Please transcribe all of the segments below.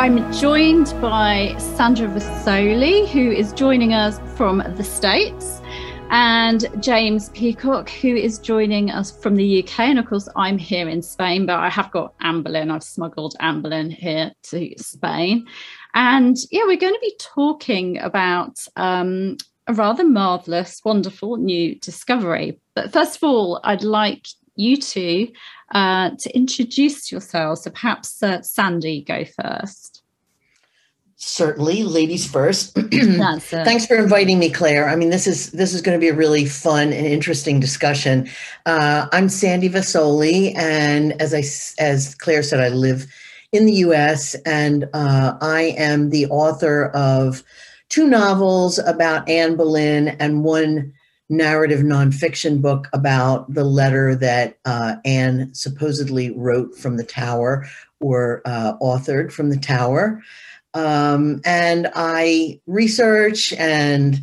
I'm joined by Sandra Vasoli, who is joining us from the States, and James Peacock, who is joining us from the UK. And of course, I'm here in Spain, but I have got Anne Boleyn. I've smuggled Anne Boleyn here to Spain. And yeah, we're going to be talking about um, a rather marvelous, wonderful new discovery. But first of all, I'd like you two uh, to introduce yourselves. So perhaps uh, Sandy go first. Certainly, ladies first. Thanks for inviting me, Claire. I mean, this is this is going to be a really fun and interesting discussion. Uh, I'm Sandy Vasoli, and as I as Claire said, I live in the U.S. and uh, I am the author of two novels about Anne Boleyn and one narrative nonfiction book about the letter that uh, Anne supposedly wrote from the tower or uh, authored from the tower. Um, and I research and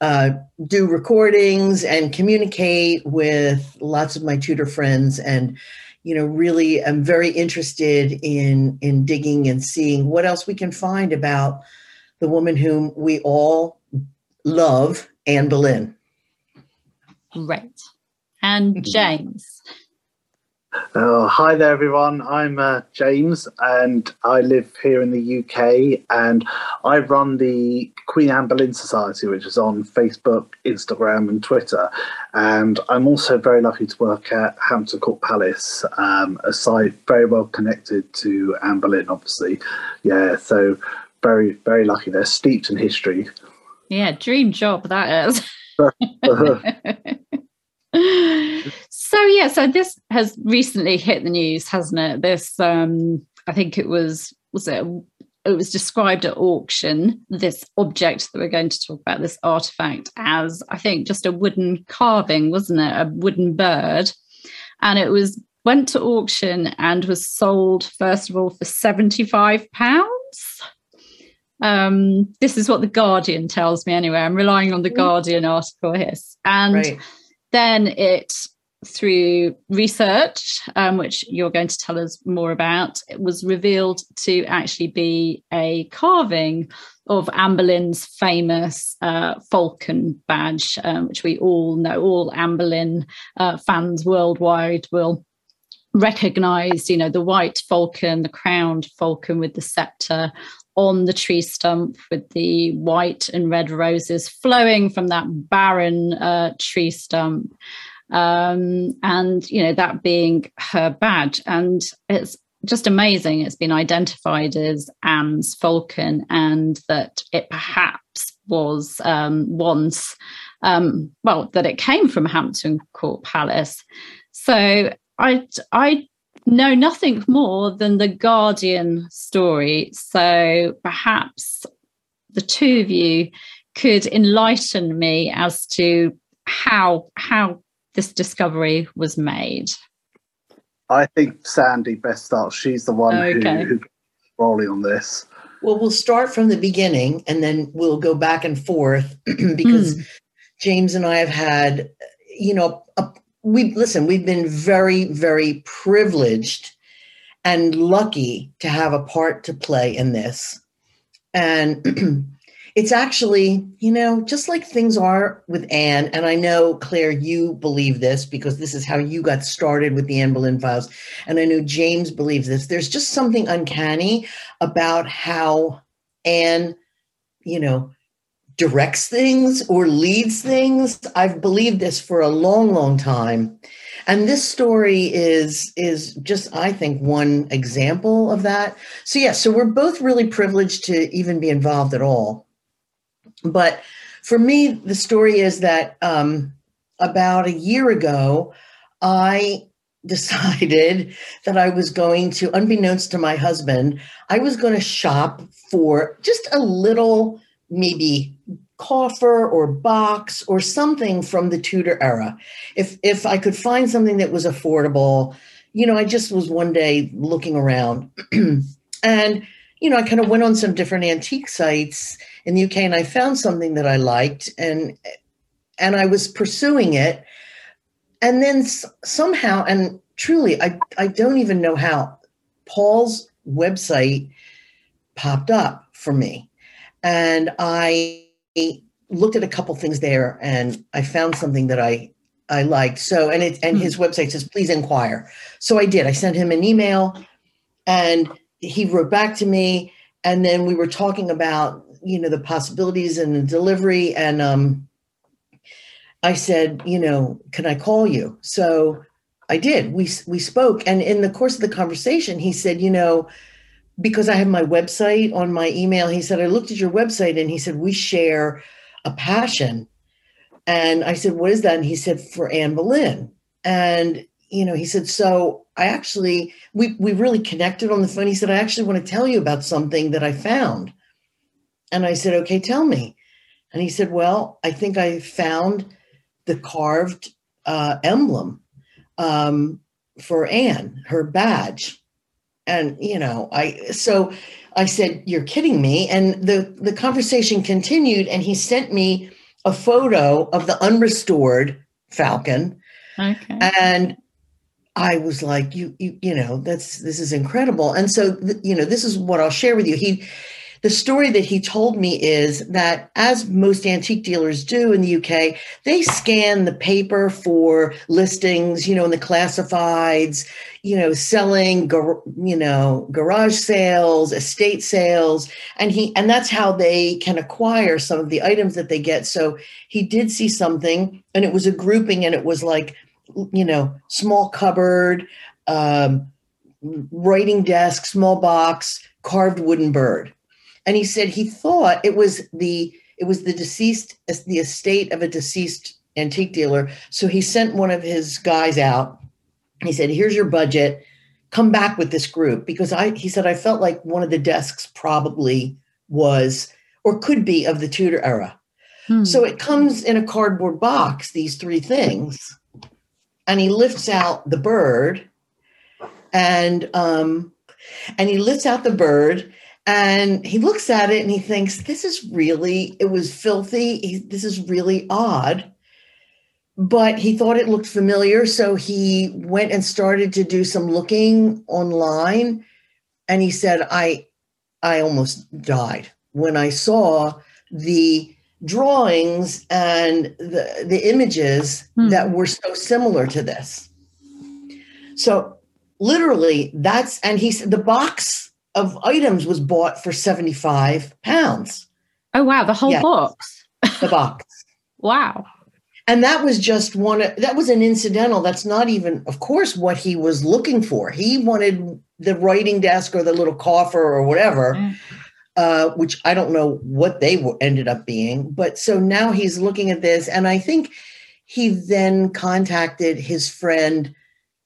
uh, do recordings and communicate with lots of my Tudor friends and you know really i'm very interested in in digging and seeing what else we can find about the woman whom we all love anne boleyn. Right And James. Oh, hi there, everyone. I'm uh, James, and I live here in the UK, and I run the Queen Anne Boleyn Society, which is on Facebook, Instagram, and Twitter. And I'm also very lucky to work at Hampton Court Palace, um, a site very well connected to Anne Boleyn, obviously. Yeah, so very, very lucky. They're steeped in history. Yeah, dream job that is. so yeah, so this has recently hit the news, hasn't it? This, um, I think it was was it it was described at auction this object that we're going to talk about this artifact as i think just a wooden carving wasn't it a wooden bird and it was went to auction and was sold first of all for 75 pounds um, this is what the guardian tells me anyway i'm relying on the mm. guardian article here and right. then it through research, um, which you're going to tell us more about, it was revealed to actually be a carving of Anne Boleyn's famous uh, Falcon badge, um, which we all know, all Anne Boleyn uh, fans worldwide will recognize, you know, the white falcon, the crowned falcon with the scepter on the tree stump with the white and red roses flowing from that barren uh, tree stump um, and you know that being her badge. And it's just amazing. It's been identified as anne's falcon and that it perhaps was um, once um, well that it came from hampton court palace. So i i know nothing more than the guardian story. So perhaps the two of you could enlighten me as to how how this discovery was made? I think Sandy best starts. She's the one okay. who, who's rolling on this. Well, we'll start from the beginning and then we'll go back and forth because mm. James and I have had, you know, a, we listen, we've been very, very privileged and lucky to have a part to play in this. And it's actually, you know, just like things are with Anne, and I know, Claire, you believe this because this is how you got started with the Anne Boleyn files. And I know James believes this. There's just something uncanny about how Anne, you know, directs things or leads things. I've believed this for a long, long time. And this story is is just, I think, one example of that. So yeah, so we're both really privileged to even be involved at all. But for me, the story is that um, about a year ago, I decided that I was going to, unbeknownst to my husband, I was going to shop for just a little, maybe coffer or box or something from the Tudor era. If if I could find something that was affordable, you know, I just was one day looking around and you know, I kind of went on some different antique sites in the UK and I found something that I liked and and I was pursuing it. And then s- somehow and truly I I don't even know how Paul's website popped up for me. And I looked at a couple things there and I found something that I I liked. So and it and hmm. his website says please inquire. So I did. I sent him an email and he wrote back to me and then we were talking about, you know, the possibilities and the delivery and um I said, you know, can I call you? So I did. We we spoke and in the course of the conversation he said, you know, because I have my website on my email, he said, I looked at your website and he said, we share a passion. And I said, what is that? And he said, for Anne Boleyn. And, you know, he said, so I actually, we, we really connected on the phone. He said, I actually want to tell you about something that I found. And I said, okay, tell me. And he said, well, I think I found the carved uh, emblem um, for Anne, her badge and you know i so i said you're kidding me and the the conversation continued and he sent me a photo of the unrestored falcon okay. and i was like you, you you know that's this is incredible and so th- you know this is what i'll share with you he the story that he told me is that, as most antique dealers do in the UK, they scan the paper for listings, you know, in the classifieds, you know, selling, you know, garage sales, estate sales, and he and that's how they can acquire some of the items that they get. So he did see something, and it was a grouping, and it was like, you know, small cupboard, um, writing desk, small box, carved wooden bird. And he said he thought it was the it was the deceased the estate of a deceased antique dealer. So he sent one of his guys out. He said here's your budget. Come back with this group. Because i he said i felt like one of the desks probably was or could be of the tudor era. Hmm. so it comes in a cardboard box these three things and he lifts out the bird and um and he lifts out the bird and he looks at it and he thinks, this is really, it was filthy. He, this is really odd. But he thought it looked familiar. So he went and started to do some looking online. And he said, I, I almost died when I saw the drawings and the, the images hmm. that were so similar to this. So literally that's, and he said, the box of items was bought for 75 pounds. Oh, wow. The whole yes, box. the box. wow. And that was just one, that was an incidental. That's not even, of course, what he was looking for. He wanted the writing desk or the little coffer or whatever, mm. Uh, which I don't know what they were, ended up being. But so now he's looking at this. And I think he then contacted his friend,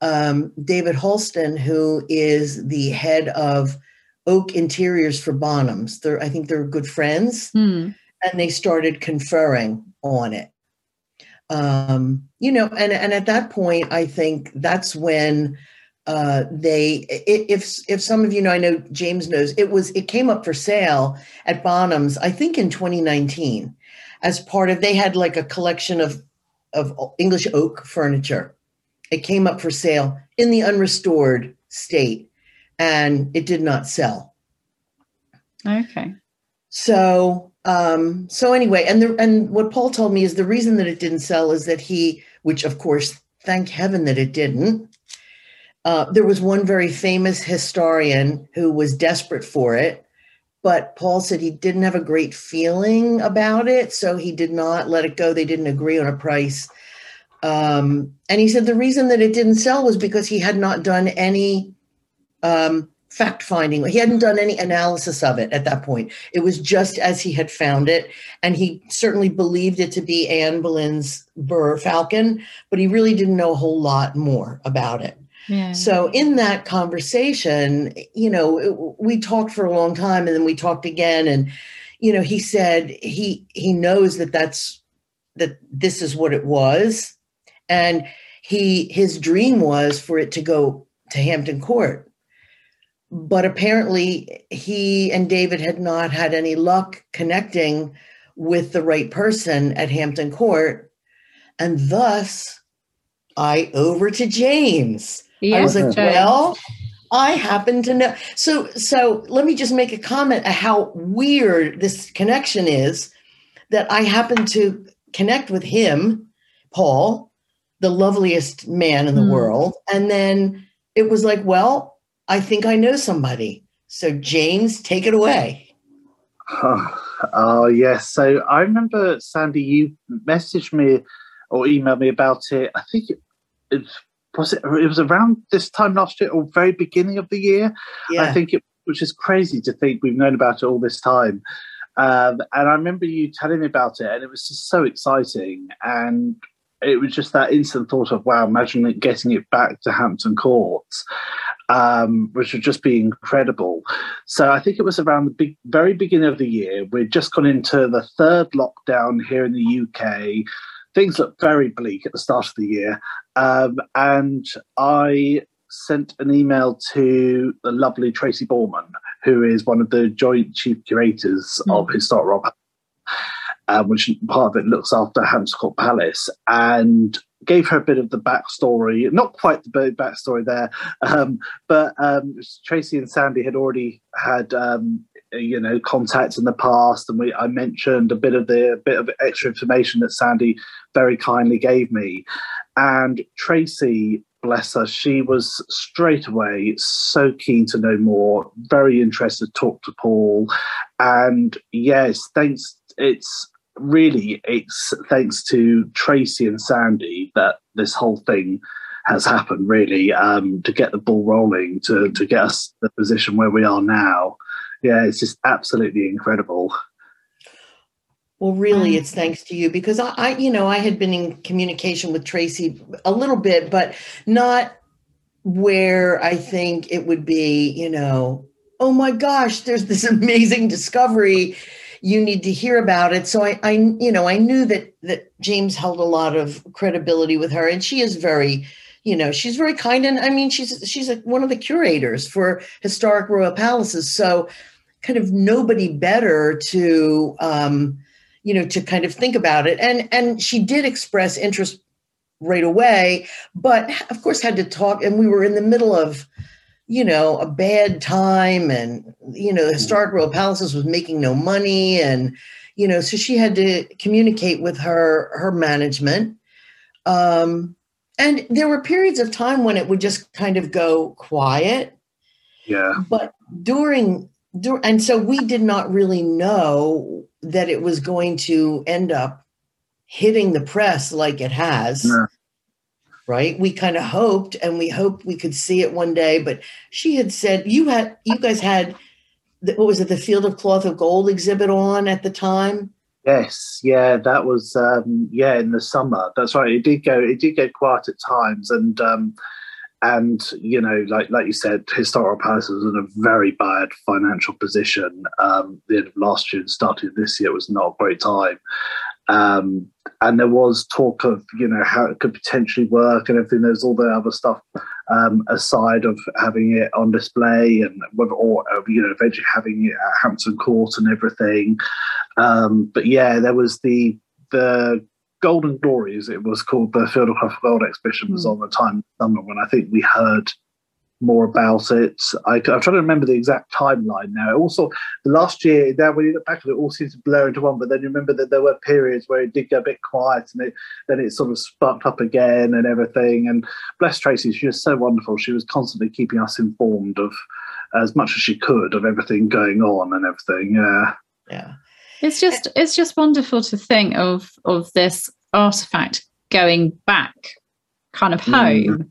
um, David Holston, who is the head of oak interiors for Bonhams. They're, I think they're good friends, hmm. and they started conferring on it. Um, you know, and and at that point, I think that's when uh, they, if if some of you know, I know James knows, it was it came up for sale at Bonhams, I think in 2019, as part of they had like a collection of of English oak furniture. It came up for sale in the unrestored state and it did not sell. Okay. So um, so anyway, and the and what Paul told me is the reason that it didn't sell is that he, which of course, thank heaven that it didn't. Uh, there was one very famous historian who was desperate for it, but Paul said he didn't have a great feeling about it, so he did not let it go. They didn't agree on a price. Um, and he said the reason that it didn't sell was because he had not done any um, fact finding. He hadn't done any analysis of it at that point. It was just as he had found it. And he certainly believed it to be Anne Boleyn's Burr Falcon, but he really didn't know a whole lot more about it. So in that conversation, you know, we talked for a long time and then we talked again and you know, he said he he knows that that's that this is what it was. And he his dream was for it to go to Hampton Court. But apparently he and David had not had any luck connecting with the right person at Hampton Court. And thus I over to James. I was like, well, I happen to know. So, so let me just make a comment of how weird this connection is. That I happen to connect with him, Paul, the loveliest man in the mm. world, and then it was like, well, I think I know somebody. So, James, take it away. Oh, oh yes. So I remember Sandy, you messaged me or emailed me about it. I think it, it was it. It was around this time last year or very beginning of the year. Yeah. I think it, which is crazy to think we've known about it all this time. Um, and I remember you telling me about it, and it was just so exciting. And it was just that instant thought of, wow, imagine it, getting it back to Hampton Court, um, which would just be incredible. So I think it was around the big, very beginning of the year. We'd just gone into the third lockdown here in the UK things looked very bleak at the start of the year. Um, and I sent an email to the lovely Tracy Borman, who is one of the joint chief curators mm. of Historic Rob, um, which part of it looks after Hampton Court Palace, and gave her a bit of the backstory. Not quite the backstory there, um, but um, Tracy and Sandy had already had um, you know contacts in the past, and we I mentioned a bit of the bit of extra information that Sandy very kindly gave me, and Tracy. Bless her, she was straight away so keen to know more, very interested to talk to Paul. And yes, thanks. It's really it's thanks to Tracy and Sandy that this whole thing has happened really um, to get the ball rolling to to get us the position where we are now yeah, it's just absolutely incredible. Well, really, mm. it's thanks to you because I, I, you know, I had been in communication with Tracy a little bit, but not where I think it would be, you know, oh my gosh, there's this amazing discovery. You need to hear about it. So I, I, you know, I knew that that James held a lot of credibility with her, and she is very you know she's very kind and i mean she's she's a, one of the curators for historic royal palaces so kind of nobody better to um, you know to kind of think about it. And and she did express interest right away but of course had to talk and we were in the middle of you know a bad time and you know the historic royal palaces was making no money and you know so she had to communicate with her her management. Um and there were periods of time when it would just kind of go quiet. Yeah. But during and so we did not really know that it was going to end up hitting the press like it has yeah. right we kind of hoped and we hoped we could see it one day but she had said you had you guys had what was it the field of cloth of gold exhibit on at the time Yes, yeah, that was um, yeah in the summer. That's right. It did go. It did get quiet at times, and um, and you know, like like you said, historical palace was in a very bad financial position. Um, the end of last year and started this year was not a great time. Um, and there was talk of you know how it could potentially work and everything. There's all the other stuff um, aside of having it on display and whether or uh, you know eventually having it at Hampton Court and everything. Um, but yeah, there was the the Golden Glories. It was called the Field of Gold exhibition. Was mm. on the time summer when I think we heard more about it. I, am trying to remember the exact timeline now. Also, last year, now when you look back at it, it all seems to blur into one. But then you remember that there were periods where it did go a bit quiet, and it, then it sort of sparked up again and everything. And bless Tracy, she was so wonderful. She was constantly keeping us informed of as much as she could of everything going on and everything. Yeah, yeah. It's just it's just wonderful to think of of this artifact going back kind of mm. home mm.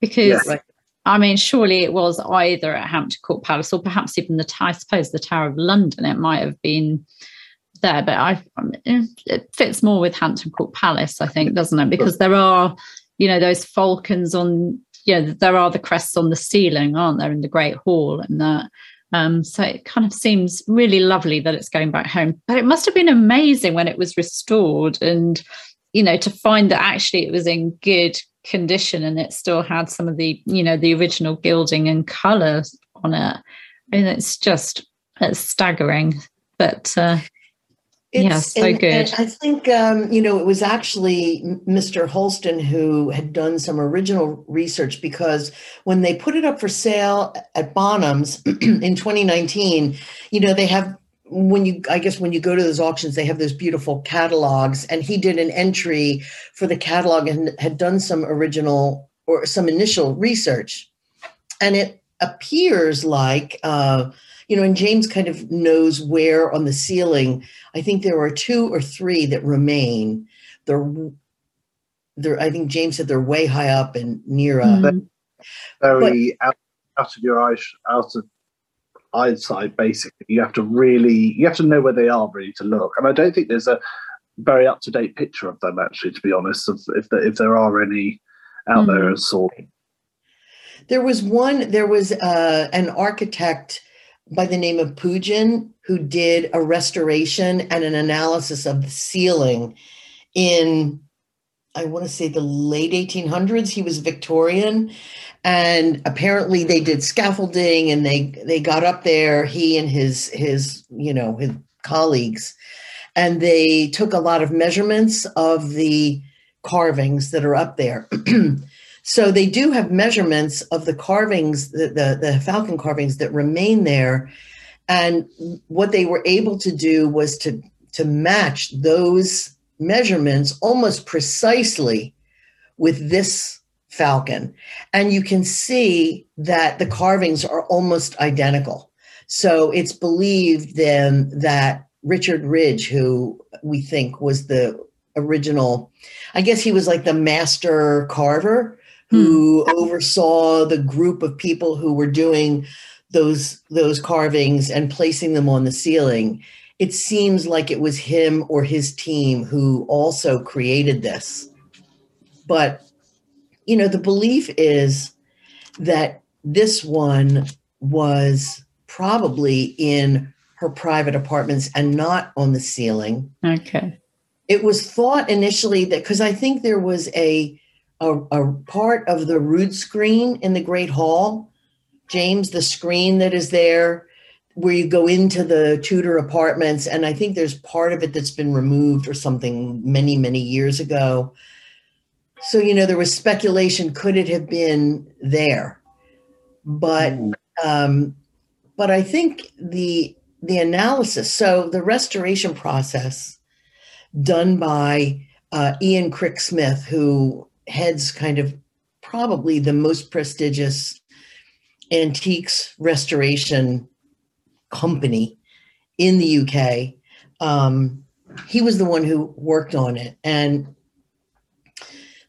because yeah. I mean surely it was either at Hampton Court Palace or perhaps even the I suppose the Tower of London it might have been there but I it fits more with Hampton Court Palace I think doesn't it because there are you know those falcons on you know there are the crests on the ceiling aren't there in the Great Hall and that um, so it kind of seems really lovely that it's going back home. But it must have been amazing when it was restored and, you know, to find that actually it was in good condition and it still had some of the, you know, the original gilding and colours on it. I mean, it's just it's staggering. But uh, It's, yeah, so and, good. And I think um, you know it was actually Mr. Holston who had done some original research because when they put it up for sale at Bonhams in 2019, you know they have when you I guess when you go to those auctions they have those beautiful catalogs, and he did an entry for the catalog and had done some original or some initial research, and it appears like. Uh, you know, and James kind of knows where on the ceiling. I think there are two or three that remain. They're, they're I think James said they're way high up and near. Uh, mm-hmm. Very but, out, out of your eyes, out of eyesight. Basically, you have to really, you have to know where they are really to look. And I don't think there's a very up to date picture of them actually. To be honest, if if there, if there are any out mm-hmm. there as sort. There was one. There was uh, an architect by the name of Pugin who did a restoration and an analysis of the ceiling in I want to say the late 1800s. He was Victorian, and apparently they did scaffolding and they they got up there. He and his his you know his colleagues, and they took a lot of measurements of the carvings that are up there. So they do have measurements of the carvings, the, the, the falcon carvings that remain there. And what they were able to do was to, to match those measurements almost precisely with this falcon. And you can see that the carvings are almost identical. So it's believed then that Richard Ridge, who we think was the original, I guess he was like the master carver who hmm. oversaw the group of people who were doing those those carvings and placing them on the ceiling it seems like it was him or his team who also created this but you know the belief is that this one was probably in her private apartments and not on the ceiling okay it was thought initially that because i think there was a a, a part of the rood screen in the Great Hall. James, the screen that is there where you go into the Tudor apartments, and I think there's part of it that's been removed or something many, many years ago. So, you know, there was speculation could it have been there? But um, but I think the the analysis, so the restoration process done by uh, Ian Crick Smith, who heads kind of probably the most prestigious antiques restoration company in the UK. Um, he was the one who worked on it. And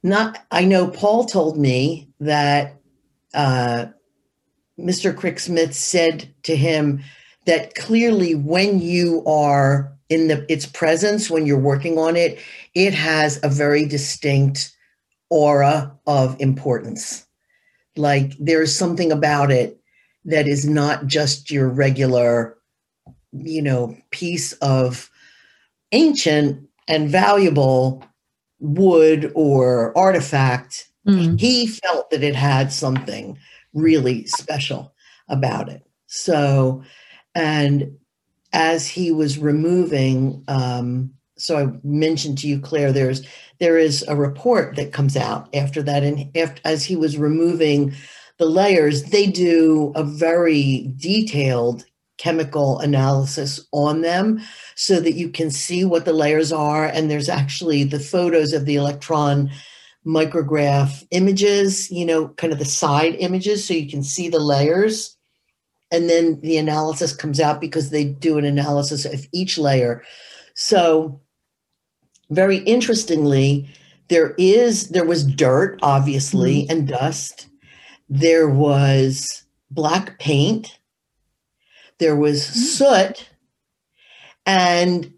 not, I know Paul told me that uh, Mr. Crick Smith said to him that clearly when you are in the its presence, when you're working on it, it has a very distinct aura of importance. Like there's something about it that is not just your regular, you know, piece of ancient and valuable wood or artifact. Mm. He felt that it had something really special about it. So, and as he was removing, um, so I mentioned to you, Claire, there's there is a report that comes out after that. And after, as he was removing the layers, they do a very detailed chemical analysis on them so that you can see what the layers are. And there's actually the photos of the electron micrograph images, you know, kind of the side images, so you can see the layers. And then the analysis comes out because they do an analysis of each layer. So very interestingly, there is there was dirt, obviously, mm-hmm. and dust. There was black paint. There was mm-hmm. soot, and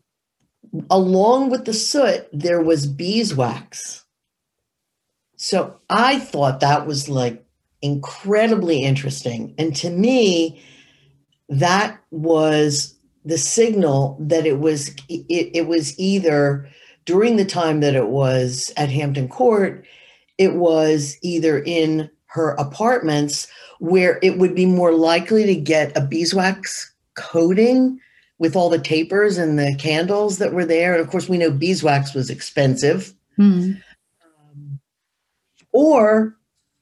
along with the soot, there was beeswax. So I thought that was like incredibly interesting. And to me, that was the signal that it was it, it was either during the time that it was at Hampton Court, it was either in her apartments where it would be more likely to get a beeswax coating with all the tapers and the candles that were there. And of course, we know beeswax was expensive. Mm. Um, or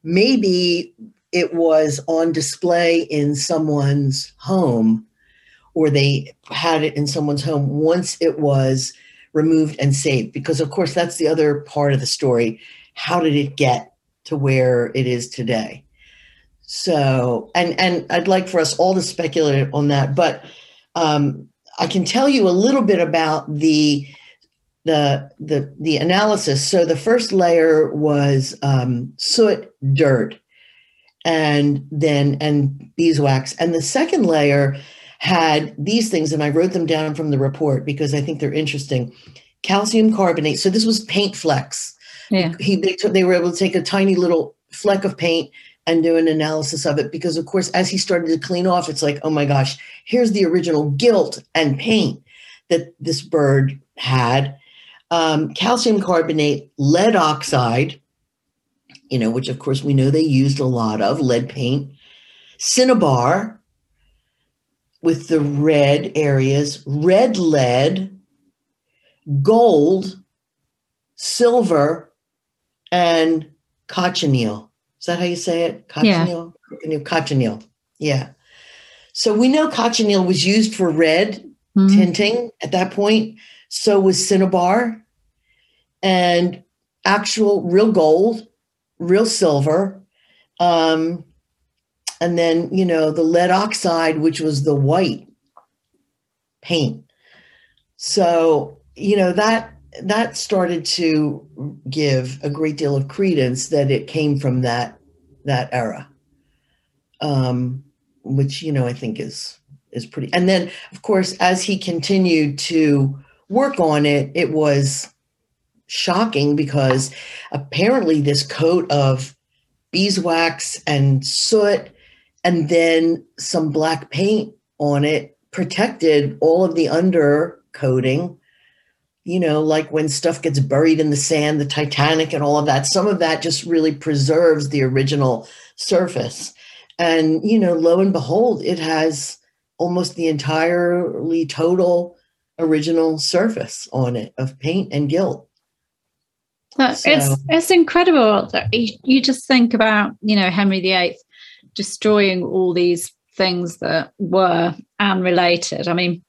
maybe it was on display in someone's home or they had it in someone's home once it was removed and saved because of course that's the other part of the story how did it get to where it is today so and and i'd like for us all to speculate on that but um, i can tell you a little bit about the the the the analysis. So the first layer was um, soot dirt and then and beeswax. And the second layer had these things and i wrote them down from the report because i think they're interesting. Calcium carbonate. So this was paint flecks. Yeah. He they, took, they were able to take a tiny little fleck of paint and do an analysis of it because of course as he started to clean off it's like oh my gosh here's the original gilt and pain that this bird had um, calcium carbonate lead oxide you know, which of course we know they used a lot of lead paint, cinnabar with the red areas, red lead, gold, silver, and cochineal. That how you say it? Cochineal? Yeah. Cochineal. Yeah. So we know cochineal was used for red mm-hmm. tinting at that point. So was cinnabar and actual real gold real silver. Um, and then, you know, the lead oxide, which was the white paint. So, you know, that that started to give a great deal of credence that it came from that that era. Um, which, you know, I think is is pretty and then of course as he continued to work on it, it was shocking because apparently this coat of beeswax and soot and then some black paint on it protected all of the under coating you know like when stuff gets buried in the sand the titanic and all of that some of that just really preserves the original surface and you know lo and behold it has almost the entirely total original surface on it of paint and gilt so. It's it's incredible that you, you just think about you know Henry VIII destroying all these things that were unrelated. I mean,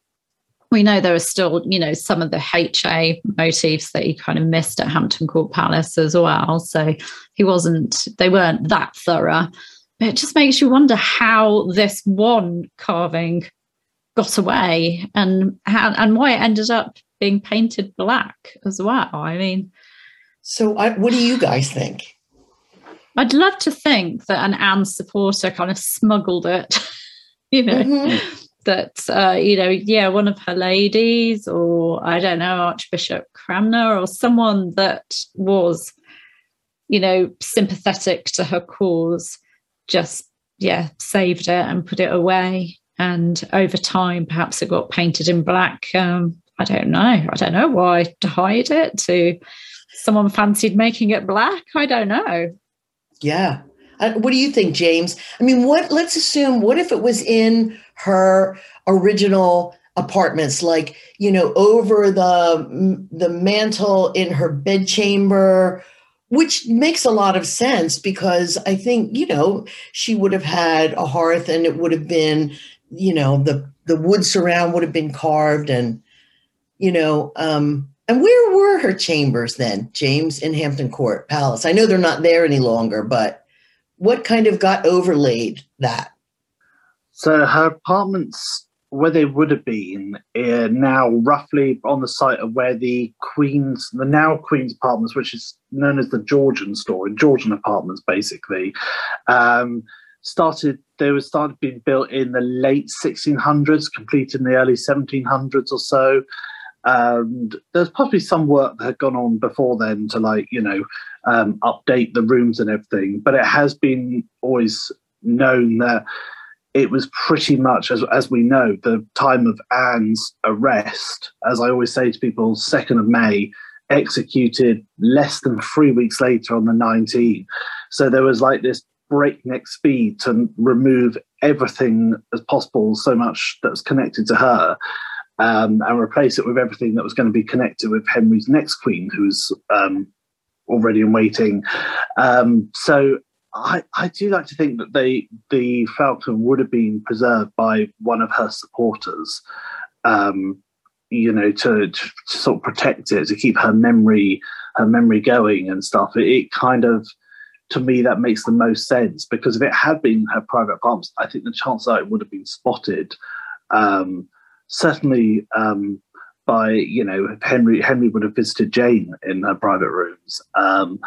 we know there are still you know some of the HA motifs that he kind of missed at Hampton Court Palace as well. So he wasn't they weren't that thorough. But it just makes you wonder how this one carving got away and how and why it ended up being painted black as well. I mean, so, I, what do you guys think? I'd love to think that an Anne supporter kind of smuggled it, you know, mm-hmm. That, uh, you know, yeah, one of her ladies, or I don't know, Archbishop Cranmer, or someone that was, you know, sympathetic to her cause, just, yeah, saved it and put it away. And over time, perhaps it got painted in black. Um, I don't know. I don't know why to hide it, to someone fancied making it black. I don't know. Yeah. Uh, what do you think, James? I mean, what? Let's assume. What if it was in her original apartments, like you know, over the the mantle in her bedchamber, which makes a lot of sense because I think you know she would have had a hearth, and it would have been, you know, the the wood surround would have been carved, and you know, um, and where were her chambers then, James, in Hampton Court Palace? I know they're not there any longer, but what kind of got overlaid that? So her apartments, where they would have been, are now roughly on the site of where the Queen's, the now Queen's apartments, which is known as the Georgian store, Georgian apartments, basically. Um, started they were started being built in the late 1600s completed in the early 1700s or so and there's possibly some work that had gone on before then to like you know um, update the rooms and everything but it has been always known that it was pretty much as, as we know the time of anne's arrest as i always say to people 2nd of may executed less than three weeks later on the 19th so there was like this breakneck speed to remove everything as possible so much that's connected to her um, and replace it with everything that was going to be connected with Henry's next queen, who's um, already in waiting. Um, so I, I do like to think that they the Falcon would have been preserved by one of her supporters, um, you know, to, to, sort of protect it, to keep her memory her memory going and stuff. It, it, kind of to me that makes the most sense because if it had been her private apartment, I think the chance that it would have been spotted. Um, certainly um, by you know Henry Henry would have visited Jane in her private rooms. Um,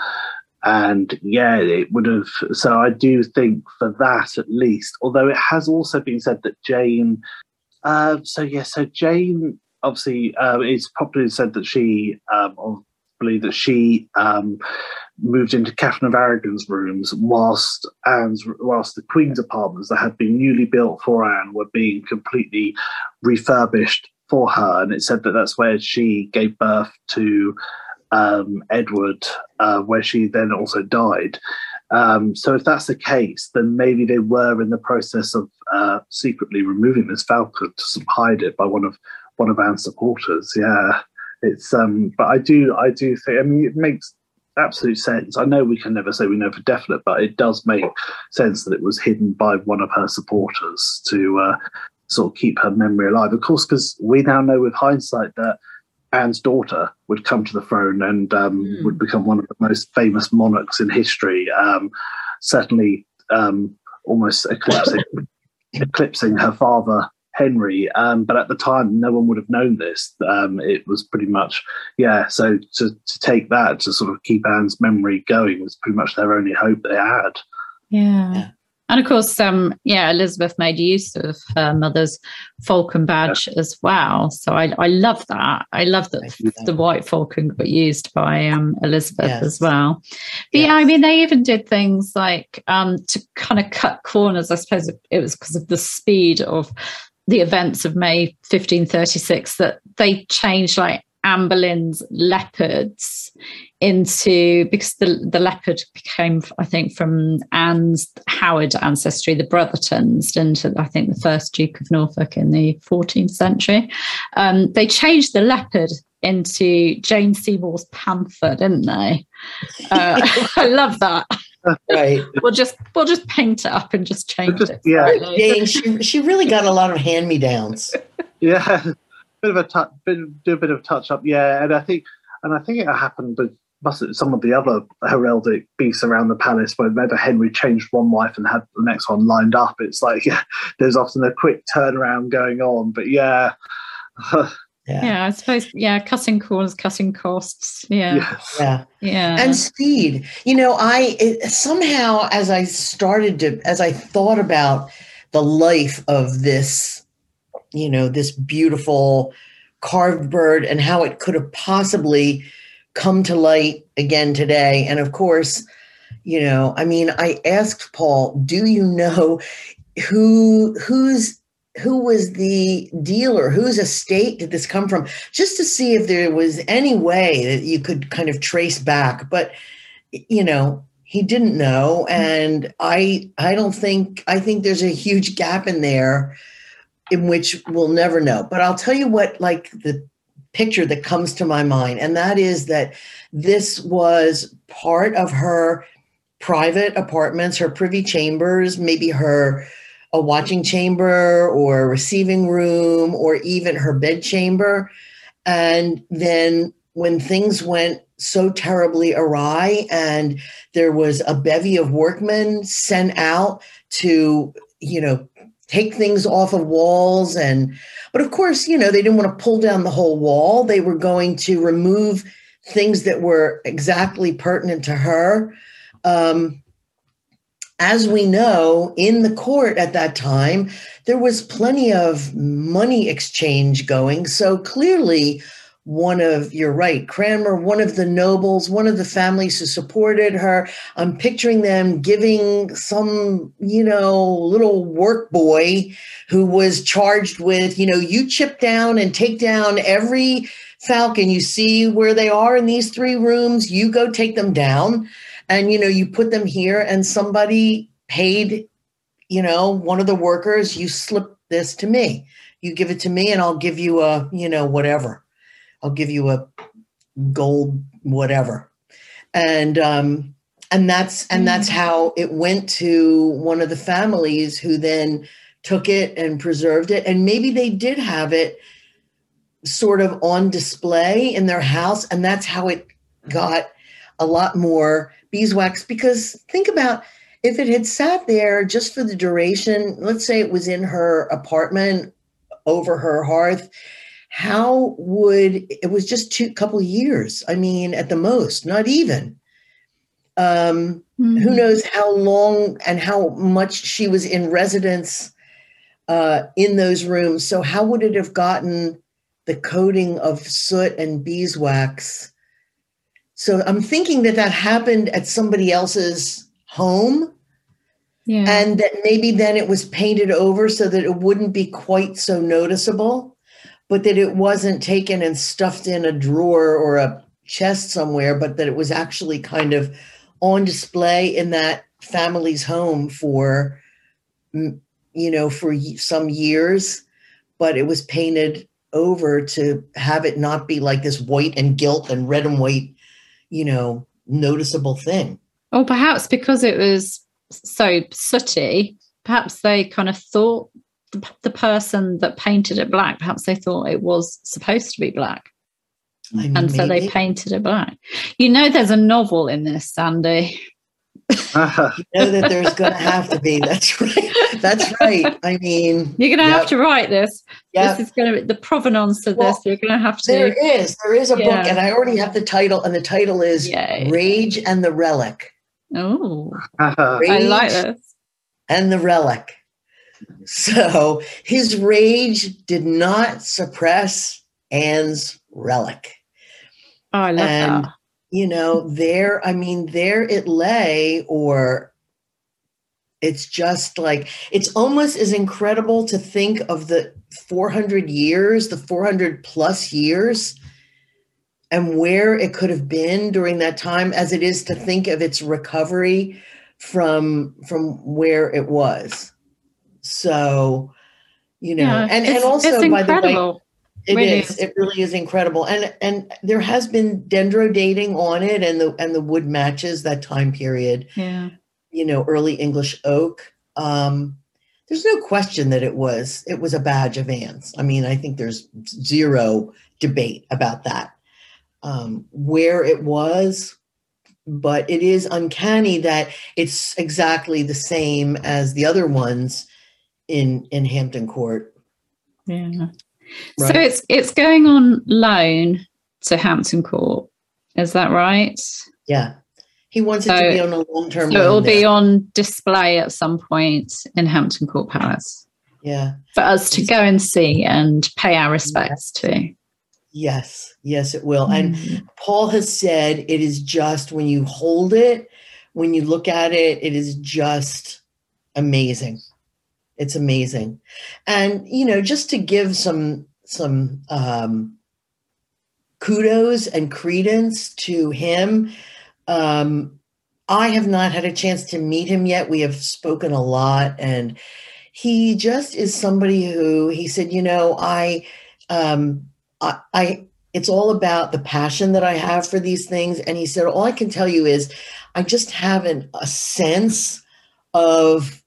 and yeah, it would have. So I do think for that at least, although it has also been said that Jane. Uh, so yeah, so Jane obviously uh, it's popularly said that she, um, or believe that she um, moved into Catherine of Aragon's rooms whilst Anne's, whilst the Queen's apartments that had been newly built for Anne were being completely refurbished for her, and it said that that's where she gave birth to um, Edward, uh, where she then also died. Um, so if that's the case, then maybe they were in the process of uh, secretly removing this falcon to hide it by one of one of Anne's supporters. Yeah, it's um, but I do I do think I mean it makes absolute sense. I know we can never say we know for definite, but it does make sense that it was hidden by one of her supporters to uh, sort of keep her memory alive. Of course, because we now know with hindsight that Anne's daughter would come to the throne and um, mm. would become one of the most famous monarchs in history. Um, certainly, um, almost eclipsing eclipsing her father Henry. Um, but at the time, no one would have known this. Um, it was pretty much yeah. So to, to take that to sort of keep Anne's memory going was pretty much their only hope they had. Yeah. yeah. And of course, um, yeah, Elizabeth made use of her mother's falcon badge yeah. as well. So I, I love that. I love that the white falcon got used by um, Elizabeth yes. as well. But yes. yeah, I mean, they even did things like um, to kind of cut corners. I suppose it was because of the speed of the events of May 1536 that they changed like Anne Boleyn's leopards into because the the leopard became I think from Anne's Howard ancestry, the Brothertons, into I think the first Duke of Norfolk in the 14th century. Um, they changed the leopard into Jane Seymour's panther, didn't they? Uh, I love that. Right. we'll just we'll just paint it up and just change just, it. Yeah. Jane, she she really got a lot of hand me downs. Yeah bit of a touch, bit, do a bit of touch up, yeah. And I think, and I think it happened with some of the other heraldic beasts around the palace. Whenever Henry changed one wife and had the next one lined up, it's like yeah, there's often a quick turnaround going on. But yeah. Yeah. yeah. I suppose. Yeah, cutting corners, cutting costs. Yeah, yes. yeah, yeah, and speed. You know, I it, somehow as I started to, as I thought about the life of this you know, this beautiful carved bird and how it could have possibly come to light again today. And of course, you know, I mean, I asked Paul, do you know who who's who was the dealer? Whose estate did this come from? Just to see if there was any way that you could kind of trace back. But you know he didn't know. Mm-hmm. And i i don't think i think there's a huge gap in there in which we'll never know. But I'll tell you what, like the picture that comes to my mind, and that is that this was part of her private apartments, her privy chambers, maybe her a watching chamber or receiving room or even her bed chamber. And then when things went so terribly awry and there was a bevy of workmen sent out to, you know, take things off of walls and but of course you know they didn't want to pull down the whole wall. They were going to remove things that were exactly pertinent to her. Um, as we know in the court at that time there was plenty of money exchange going. So clearly one of you're right cranmer one of the nobles one of the families who supported her. I'm picturing them giving some you know little work boy who was charged with you know you chip down and take down every falcon. You see where they are in these three rooms you go take them down. And you know you put them here and somebody paid you know one of the workers you slip this to me. You give it to me, and I'll give you a, you know, whatever. I'll give you a gold whatever. And um, and that's and that's Mm. how it went to one of the families who then took it and preserved it. And maybe they did have it sort of on display in their house, and that's how it got a lot more beeswax. Because think about if it had sat there just for the duration, let's say it was in her apartment over her hearth, how would it was just two couple years? I mean, at the most, not even. Um, Mm. who knows how long and how much she was in residence uh, in those rooms. So, how would it have gotten the coating of soot and beeswax? So, I'm thinking that that happened at somebody else's home Yeah. and that maybe then it was painted over so that it wouldn't be quite so noticeable, but that it wasn't taken and stuffed in a drawer or a chest somewhere, but that it was actually kind of on display in that family's home for, you know, for some years, but it was painted over to have it not be like this white and gilt and red and white, you know, noticeable thing. Or perhaps because it was so sooty, perhaps they kind of thought the, the person that painted it black, perhaps they thought it was supposed to be black. I mean, And so they maybe. painted it black. You know, there's a novel in this, Sandy. know that there's going to have to be. That's right. That's right. I mean, You're going to Yep. have to write this. yeah, This is going to be the provenance of Well, this. You're going to have to. is. There is a book, and I already have the title, and the title is Yay. Rage and the Relic. Oh, Rage I like this. and the Relic. So his rage did not suppress Anne's relic. Oh, I love And- that. you know there i mean there it lay or it's just like it's almost as incredible to think of the 400 years the 400 plus years and where it could have been during that time as it is to think of its recovery from from where it was so you know Yeah, and and also by the way it is. is. It really is incredible, and and there has been dendro dating on it, and the and the wood matches that time period. Yeah. You know, early English oak. Um, there's no question that it was it was a badge of Anne's. I mean, I think there's zero debate about that. Um, where it was, but it is uncanny that it's exactly the same as the other ones in in Hampton Court. Yeah. So it's it's going on loan to Hampton Court. Is that right? Yeah. He wants it to be on a long term. So it will be on display at some point in Hampton Court Palace Yeah. for us to go and see and pay our respects to. Yes. Yes, it will. And Mm. Paul has said it is just when you hold it, when you look at it, it is just amazing. It's amazing. And you know, just to give some some um kudos and credence to him. Um I have not had a chance to meet him yet. We have spoken a lot and he just is somebody who he said, you know, I um I, I it's all about the passion that I have for these things. And he said, all I can tell you is I just haven't a sense of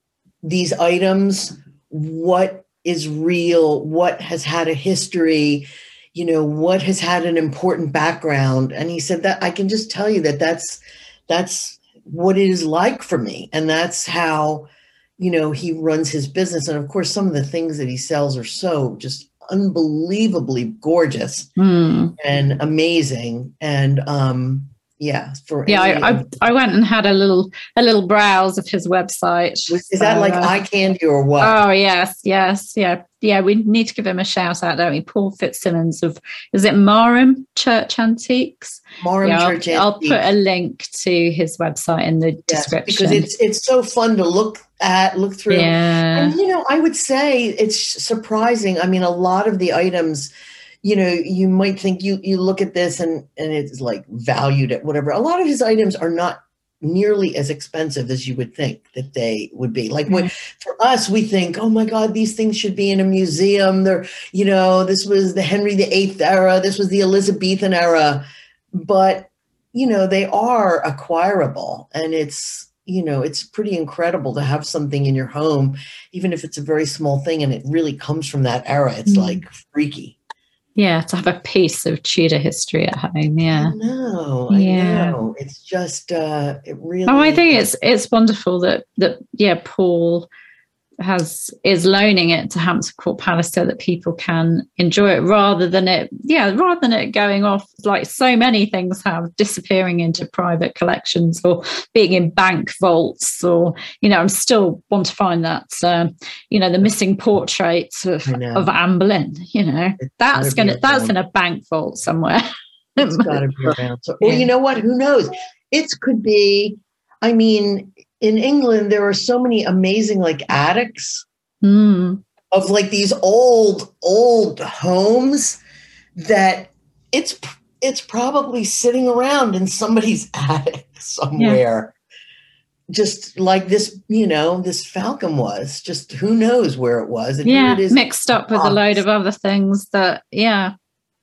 these items, what is real, what has had a history, you know, what has had an important background. And he said that I can just tell you that that's that's what it is like for me. And that's how, you know, he runs his business. And of course, some of the things that he sells are so just unbelievably gorgeous Mm. and amazing. And um, yeah, for Yeah, I, I I went and had a little a little browse of his website. is that like uh, eye candy or what? Oh yes, yes, yeah, yeah. We need to give him a shout out, don't we? Paul Fitzsimmons of is it Marham Church Antiques? Marham yeah, Church I'll, I'll put a link to his website in the Yes, description. because it's it's so fun to look at, look through. yeah, And you know, I would say it's surprising. I mean, a lot of the items, you know, you might think you you look at this and and it's like valued at whatever. A lot of his items are not nearly as expensive as you would think that they would be. Like when for us, we think, oh my God, these things should be in a museum. They're, you know, this was the Henry VIII era, this was the Elizabethan era. But, you know, they are acquirable and it's you know, it's pretty incredible to have something in your home, even if it's a very small thing and it really comes from that era. It's mm. like freaky. Yeah, to have a piece of Tudor history at home. Yeah. I know. I yeah. know. It's just uh it really Oh, I think it's it's wonderful that that yeah, Paul has is loaning it to Hampton Court Palace so that people can enjoy it rather than it yeah rather than it going off like so many things have disappearing into private collections or being in bank vaults or you know I'm still want to find that um, you know the missing portraits of of Anne Boleyn you know. It's that's gonna that's in a bank vault somewhere. It's gotta be around. So, well you know what? Who knows? It could be I mean in England, there are so many amazing like attics mm. of like these old, old homes that it's it's probably sitting around in somebody's attic somewhere. Just like this, you know, this falcon was. Just who knows where it was? And yeah, mixed up with a load of other things that, yeah,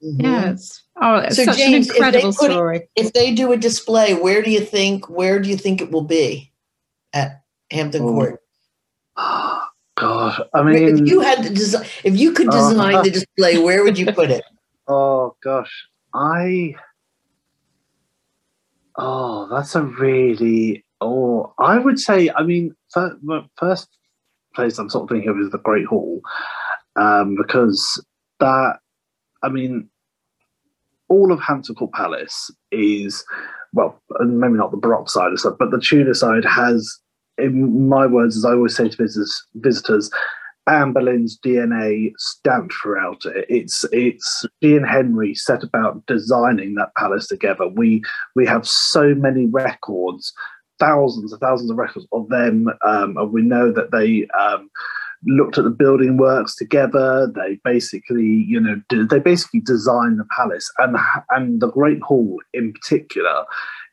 mm-hmm. yeah. It's, oh, it's so such James, an incredible if story. if they do a display, where do you think? Where do you think it will be? At Hampton oh. Court? Oh, God, I mean, if you had to design, if you could uh, design uh, the display, where would you put it? Oh gosh, I. Oh, that's a really. Oh, I would say. I mean, first, first place I'm sort of thinking of is the Great Hall, um, because that. I mean, all of Hampton Court Palace is well, maybe not the Baroque side of stuff, but the Tudor side has, in my words, as I always say to visitors, visitors Anne Boleyn's DNA stamped throughout it. It's it's she and Henry set about designing that palace together. We we have so many records, thousands and thousands of records of them, um, and we know that they um, looked at the building works together. They basically, you know, they basically designed the palace, and and the Great Hall in particular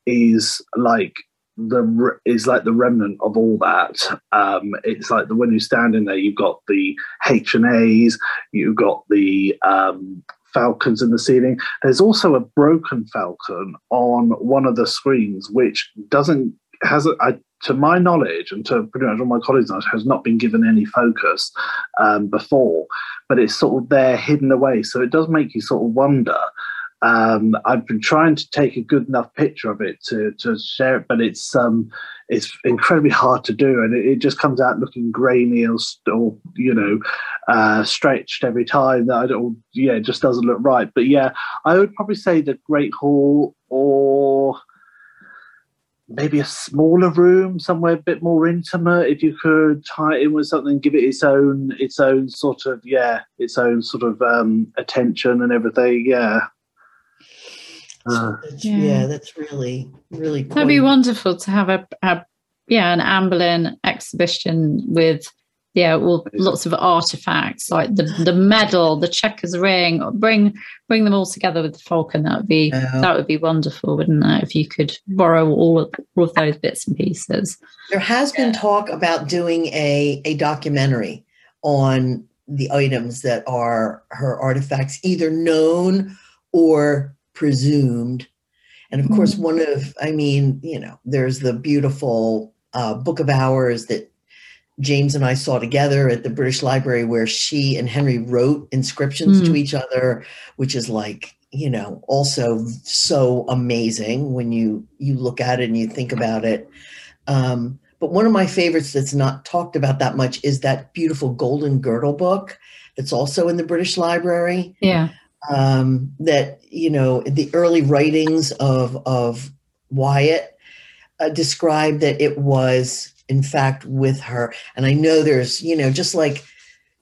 is like the is like the remnant of all that. Um, it's like the when you stand in there, you've got the H and A's, you've got the um, falcons in the ceiling. There's also a broken falcon on one of the screens, which doesn't has a, I to my knowledge, and to pretty much all my colleagues' knowledge, has not been given any focus um, before, but it's sort of there hidden away. So it does make you sort of wonder. Um, I've been trying to take a good enough picture of it to, to share it, but it's um, it's incredibly hard to do, and it, it just comes out looking grainy or, or you know uh, stretched every time. That I don't, yeah, it just doesn't look right. But yeah, I would probably say the Great Hall or maybe a smaller room somewhere a bit more intimate if you could tie it in with something give it its own its own sort of yeah its own sort of um attention and everything yeah uh, yeah. yeah. that's really really that'd be wonderful to have a, a yeah an Anne Boleyn exhibition with yeah, well, lots of artifacts like the the medal, the checkers ring. Bring bring them all together with the falcon. That would be yeah. that would be wonderful, wouldn't it? If you could borrow all of, all of those bits and pieces. There has been talk about doing a a documentary on the items that are her artifacts, either known or presumed. And of course, mm-hmm. one of I mean, you know, there's the beautiful uh, Book of Hours that James and I saw together at the British Library where she and Henry wrote inscriptions mm. to each other, which is like, you know, also so amazing when you you look at it and you think about it. Um, but one of my favorites that's not talked about that much is that beautiful Golden Girdle book that's also in the British Library. Yeah. Um, that you know the early writings of of Wyatt uh, described that it was in fact with her. And i know there's you know just like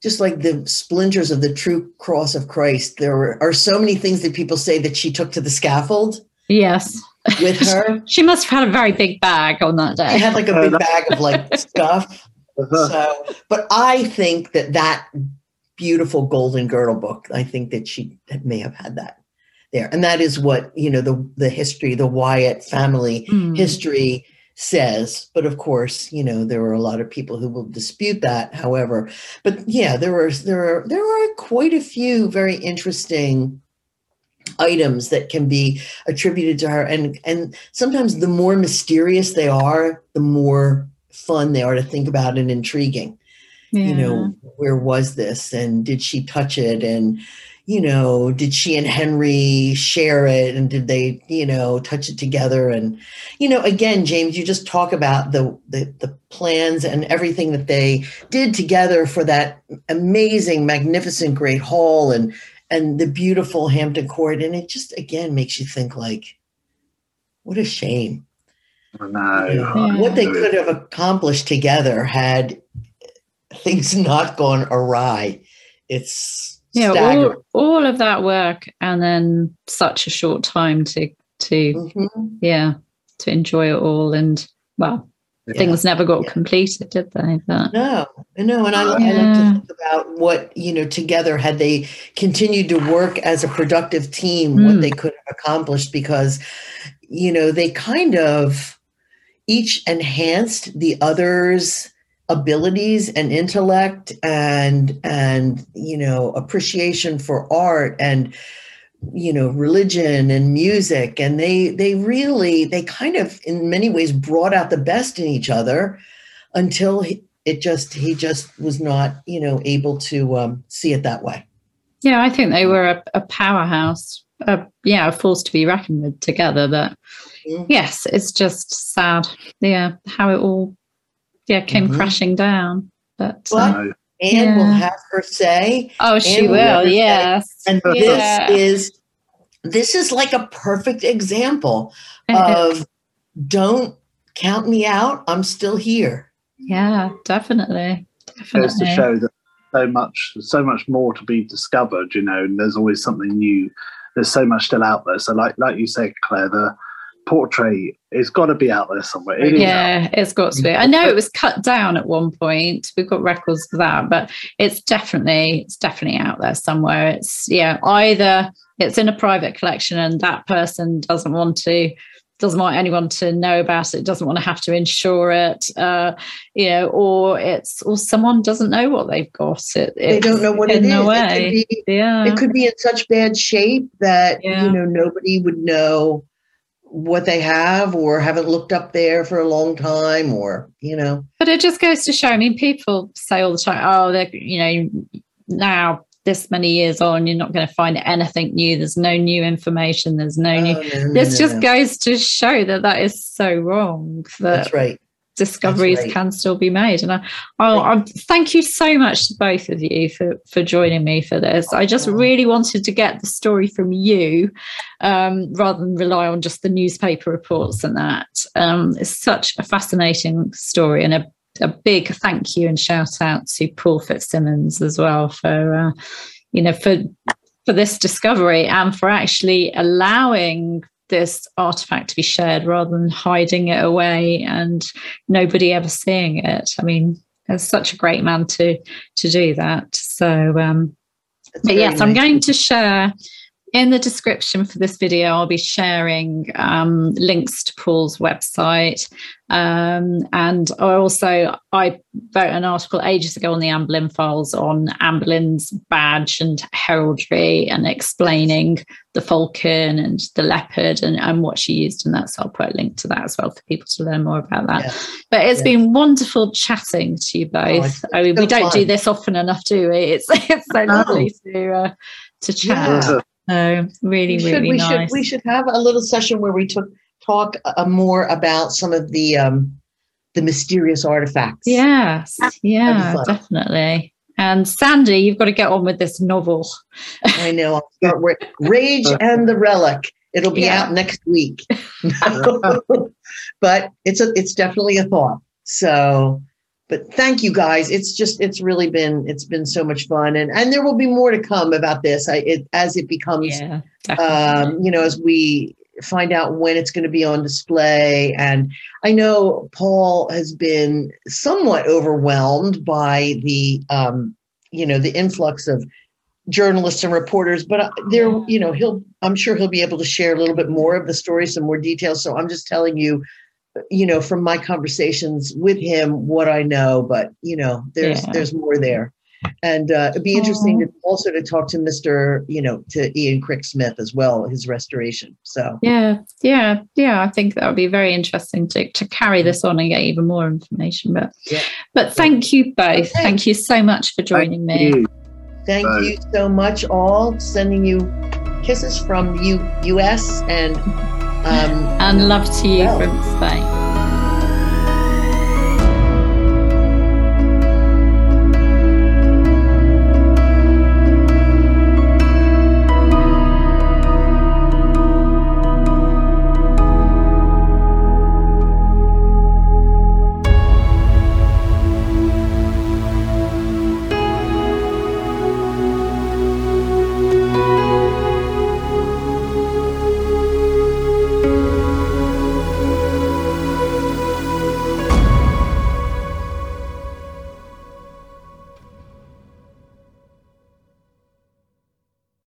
just like the splinters of the true cross of christ there are so many things that people say that she took to the scaffold yes. with her. She must have had a very big bag on that day. She had like a big bag of like stuff. Uh-huh. so but i think that that beautiful golden girdle book. I think that she may have had that there. And that is what you know the the history the wyatt family mm. history says. But of course you know there are a lot of people who will dispute that however. But yeah there are there are there are quite a few very interesting items that can be attributed to her. And and sometimes the more mysterious they are the more fun they are to think about and intriguing yeah. you know where was this and did she touch it? And you know did she and henry share it? And did they you know touch it together? And you know again james you just talk about the the, the plans and everything that they did together for that amazing magnificent great hall and and the beautiful hampton court. And it just again makes you think like what a shame. I know. What they could have accomplished together had things not gone awry. It's yeah, all, all of that work and then such a short time to to mm-hmm. yeah to enjoy it all and well yeah. things never got yeah. completed did they but, no no and I, yeah. I like to think about what you know together had they continued to work as a productive team mm. what they could have accomplished because you know they kind of each enhanced the others abilities and intellect and and you know appreciation for art and you know religion and music and they they really they kind of in many ways brought out the best in each other until he, it just he just was not you know able to um, see it that way yeah i think they were a, a powerhouse a, yeah a force to be reckoned with together but mm-hmm. yes it's just sad yeah how it all yeah came mm-hmm. crashing down. But, but uh, Anne yeah. will have her say. Oh, she Anne will. will yes, and yeah. this is this is like a perfect example of don't count me out. I'm still here. Yeah, definitely. Definitely. Goes to show that so much, so much more to be discovered. You know, and there's always something new. There's so much still out there. So, like, like you said, Claire, the portrait it's got to be out there somewhere. It yeah it's got to be. I know it was cut down at one point. We've got records for that but it's definitely it's definitely out there somewhere. It's yeah either it's in a private collection and that person doesn't want to doesn't want anyone to know about it doesn't want to have to insure it uh, you know or it's or someone doesn't know what they've got. It they don't know what it is. It could, be, yeah. it could be in such bad shape that yeah. you know nobody would know what they have or haven't looked up there for a long time or you know. But it just goes to show i mean people say all the time oh they're you know now this many years on you're not going to find anything new. There's no new information. There's no oh, new oh, no, this no, just no. goes to show that that is so wrong that, that's right discoveries right. can still be made. And I, I, I, thank you so much to both of you for, for joining me for this. I just really wanted to get the story from you um, rather than rely on just the newspaper reports and that. Um, it's such a fascinating story and a, a big thank you and shout out to Paul Fitzsimmons as well for, uh, you know, for for this discovery and for actually allowing this artifact to be shared rather than hiding it away and nobody ever seeing it. I mean, it's such a great man to to do that. So, um, but yes, nice. I'm going to share in the description for this video, I'll be sharing um, links to Paul's website. Um, and I also I wrote an article ages ago on the Boleyn files on Boleyn's badge and heraldry and explaining the falcon and the leopard and, and what she used in that. So I'll put a link to that as well for people to learn more about that. Yeah. But it's yeah. been wonderful chatting to you oh, both. Oh, I mean, we don't fun. do this often enough, do we? It's it's so lovely to uh, to chat. Yeah. So really, we should, really we nice. Should, we should have a little session where we took talk uh, more about some of the um, the mysterious artifacts. Yes, yeah, definitely. And Sandy, you've got to get on with this novel. I know. I'll start with Rage and the Relic. It'll be yeah. out next week. but it's a it's definitely a thought. So but thank you guys. It's just it's really been it's been so much fun. And and there will be more to come about this i it as it becomes yeah, um you know as we find out when it's going to be on display. And i know paul has been somewhat overwhelmed by the um you know the influx of journalists and reporters but uh, there you know he'll i'm sure he'll be able to share a little bit more of the story some more details. So i'm just telling you you know, from my conversations with him, what I know, but you know, there's Yeah. there's more there. And uh, it'd be interesting to also to talk to Mr. You know, to Ian Crick Smith as well, his restoration. So Yeah, yeah, yeah. I think that would be very interesting to, to carry this on and get even more information. But Yeah. but thank you both. Okay. Thank you so much for joining Thank me. you. thank Bye. you so much, all. Sending you kisses from you, U.S. and um, And love to you Well. from Spain.